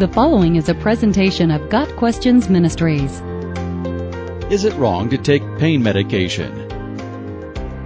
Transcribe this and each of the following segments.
The following is a presentation of Got Questions Ministries. Is it wrong to take pain medication?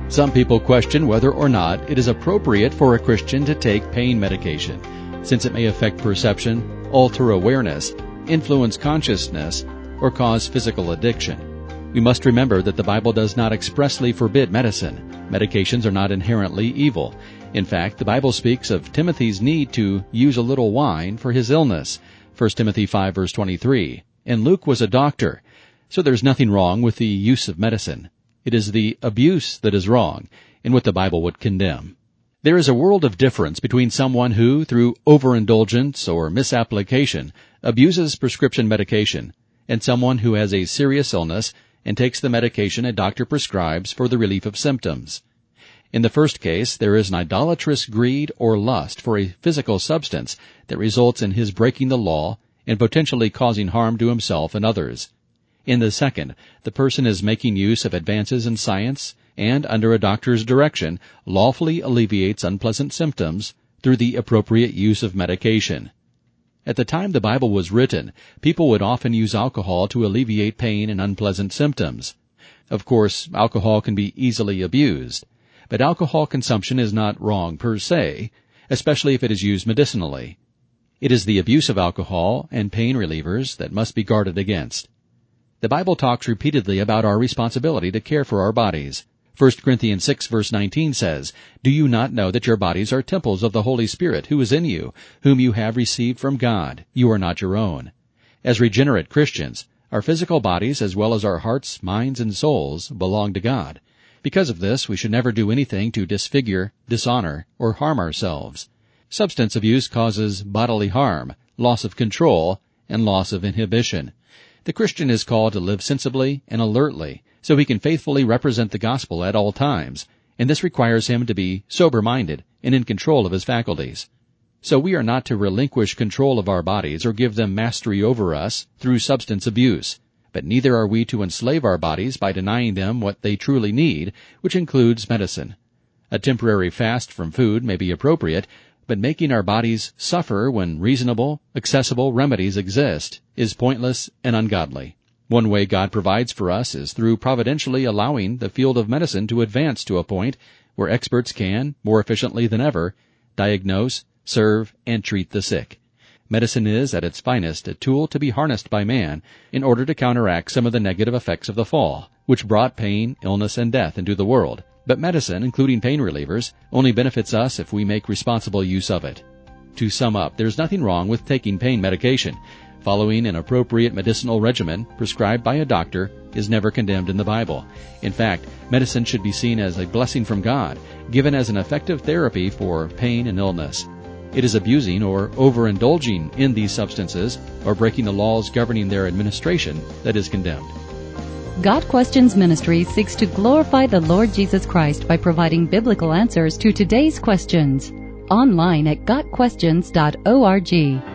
Some people question whether or not it is appropriate for a Christian to take pain medication, since it may affect perception, alter awareness, influence consciousness, or cause physical addiction. We must remember that the Bible does not expressly forbid medicine. Medications are not inherently evil. In fact, the Bible speaks of Timothy's need to use a little wine for his illness, 1 Timothy 5 verse 23, and Luke was a doctor, so there's nothing wrong with the use of medicine. It is the abuse that is wrong, and what the Bible would condemn. There is a world of difference between someone who, through overindulgence or misapplication, abuses prescription medication, and someone who has a serious illness and takes the medication a doctor prescribes for the relief of symptoms. In the first case, there is an idolatrous greed or lust for a physical substance that results in his breaking the law and potentially causing harm to himself and others. In the second, the person is making use of advances in science and, under a doctor's direction, lawfully alleviates unpleasant symptoms through the appropriate use of medication. At the time the Bible was written, people would often use alcohol to alleviate pain and unpleasant symptoms. Of course, alcohol can be easily abused. But alcohol consumption is not wrong per se, especially if it is used medicinally. It is the abuse of alcohol and pain relievers that must be guarded against. The Bible talks repeatedly about our responsibility to care for our bodies. 1 Corinthians 6 verse 19 says, Do you not know that your bodies are temples of the Holy Spirit who is in you, whom you have received from God? You are not your own. As regenerate Christians, our physical bodies as well as our hearts, minds, and souls belong to God. Because of this, we should never do anything to disfigure, dishonor, or harm ourselves. Substance abuse causes bodily harm, loss of control, and loss of inhibition. The Christian is called to live sensibly and alertly, so he can faithfully represent the gospel at all times, and this requires him to be sober-minded and in control of his faculties. So we are not to relinquish control of our bodies or give them mastery over us through substance abuse but neither are we to enslave our bodies by denying them what they truly need, which includes medicine. A temporary fast from food may be appropriate, but making our bodies suffer when reasonable, accessible remedies exist is pointless and ungodly. One way God provides for us is through providentially allowing the field of medicine to advance to a point where experts can, more efficiently than ever, diagnose, serve, and treat the sick. Medicine is, at its finest, a tool to be harnessed by man in order to counteract some of the negative effects of the fall, which brought pain, illness, and death into the world. But medicine, including pain relievers, only benefits us if we make responsible use of it. To sum up, there's nothing wrong with taking pain medication. Following an appropriate medicinal regimen prescribed by a doctor is never condemned in the Bible. In fact, medicine should be seen as a blessing from God, given as an effective therapy for pain and illness. It is abusing or overindulging in these substances or breaking the laws governing their administration that is condemned. Got Questions Ministry seeks to glorify the Lord Jesus Christ by providing biblical answers to today's questions. Online at GotQuestions.org.